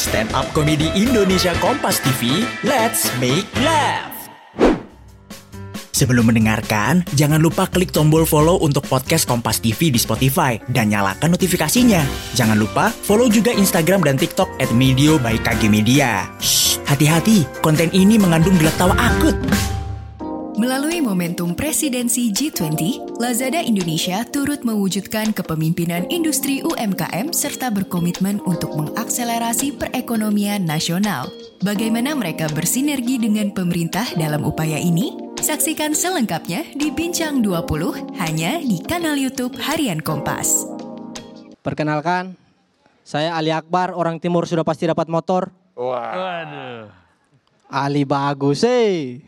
stand up komedi Indonesia Kompas TV. Let's make laugh. Sebelum mendengarkan, jangan lupa klik tombol follow untuk podcast Kompas TV di Spotify dan nyalakan notifikasinya. Jangan lupa follow juga Instagram dan TikTok at Medio by KG hati-hati, konten ini mengandung gelak tawa akut. Melalui momentum presidensi G20, Lazada Indonesia turut mewujudkan kepemimpinan industri UMKM serta berkomitmen untuk mengakselerasi perekonomian nasional. Bagaimana mereka bersinergi dengan pemerintah dalam upaya ini? Saksikan selengkapnya di Bincang 20 hanya di kanal YouTube Harian Kompas. Perkenalkan, saya Ali Akbar, orang timur sudah pasti dapat motor. Waduh. Ali bagus, eh.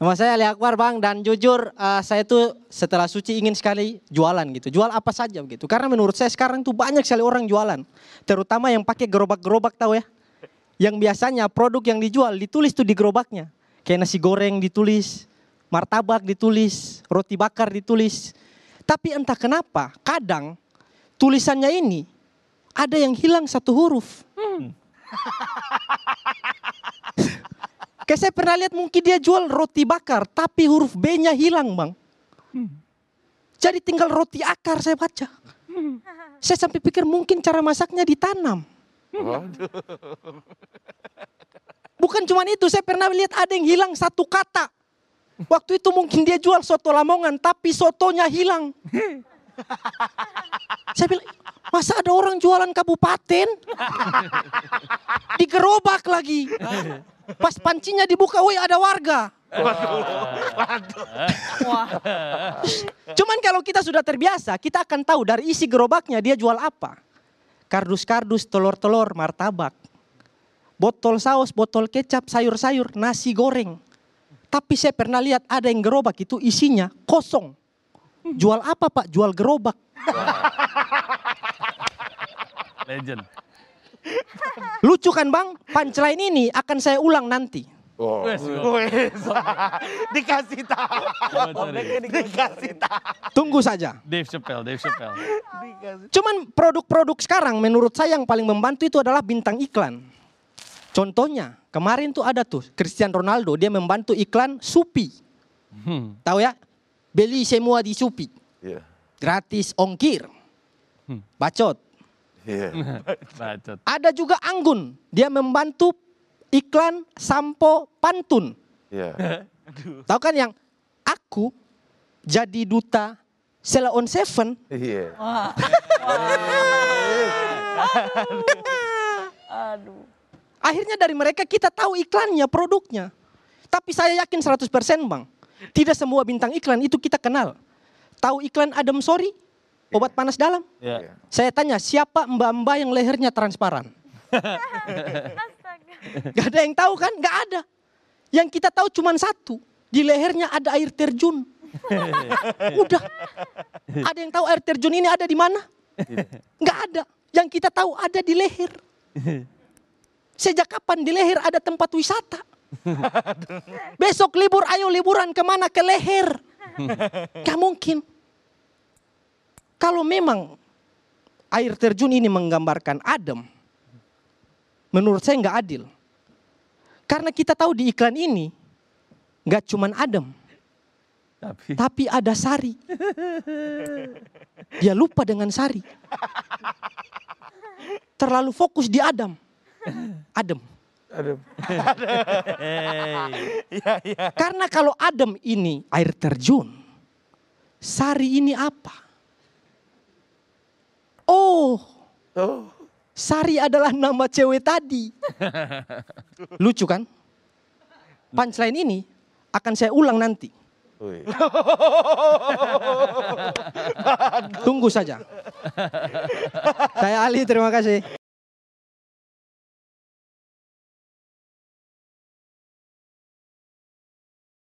Nama saya Ali Akbar bang dan jujur eh, saya tuh setelah suci ingin sekali jualan gitu. Jual apa saja begitu. Karena menurut saya sekarang tuh banyak sekali orang jualan. Terutama yang pakai gerobak-gerobak tahu ya. Yang biasanya produk yang dijual ditulis tuh di gerobaknya. Kayak nasi goreng ditulis, martabak ditulis, roti bakar ditulis. Tapi entah kenapa kadang tulisannya ini ada yang hilang satu huruf. Kayak saya pernah lihat mungkin dia jual roti bakar, tapi huruf B-nya hilang bang. Jadi tinggal roti akar saya baca. Saya sampai pikir mungkin cara masaknya ditanam. Bukan cuma itu, saya pernah lihat ada yang hilang satu kata. Waktu itu mungkin dia jual soto lamongan, tapi sotonya hilang. Saya bilang, masa ada orang jualan kabupaten? Digerobak lagi. Pas pancinya dibuka, woi ada warga. Cuman kalau kita sudah terbiasa, kita akan tahu dari isi gerobaknya dia jual apa. Kardus-kardus, telur-telur, martabak. Botol saus, botol kecap, sayur-sayur, nasi goreng. Tapi saya pernah lihat ada yang gerobak itu isinya kosong. Jual apa pak? Jual gerobak. Legend. Lucu kan bang? Punchline ini akan saya ulang nanti. Wes, Dikasih tahu. Dikasih tahu. Tunggu saja. Dave Chappelle, Dave Chappelle. Cuman produk-produk sekarang menurut saya yang paling membantu itu adalah bintang iklan. Contohnya kemarin tuh ada tuh Cristiano Ronaldo dia membantu iklan Supi. Hmm. Tahu ya? Beli semua di Supi. Iya. Gratis ongkir. Bacot. Bacot. Ada juga Anggun. Dia membantu iklan sampo pantun. Iya. Tahu kan yang aku jadi duta Sela on Seven. Iya. Akhirnya dari mereka kita tahu iklannya, produknya. Tapi saya yakin 100% bang. Tidak semua bintang iklan itu kita kenal. Tahu iklan Adam Sorry? Obat panas dalam? Ya. Saya tanya siapa mbak-mbak yang lehernya transparan? Gak ada yang tahu kan? Gak ada. Yang kita tahu cuma satu. Di lehernya ada air terjun. Udah. Ada yang tahu air terjun ini ada di mana? Gak ada. Yang kita tahu ada di leher. Sejak kapan di leher ada tempat wisata? Besok libur, ayo liburan ke mana? Ke leher. Gak mungkin. Kalau memang air terjun ini menggambarkan Adam, menurut saya nggak adil. Karena kita tahu di iklan ini nggak cuman Adam, Tapi tapi ada Sari. Dia lupa dengan Sari. Terlalu fokus di Adam. Adam. Aduh. Karena kalau Adam ini air terjun, Sari ini apa? Oh, Oh. Sari adalah nama cewek tadi. Lucu kan? Punchline ini akan saya ulang nanti. Tunggu saja. Saya Ali, terima kasih.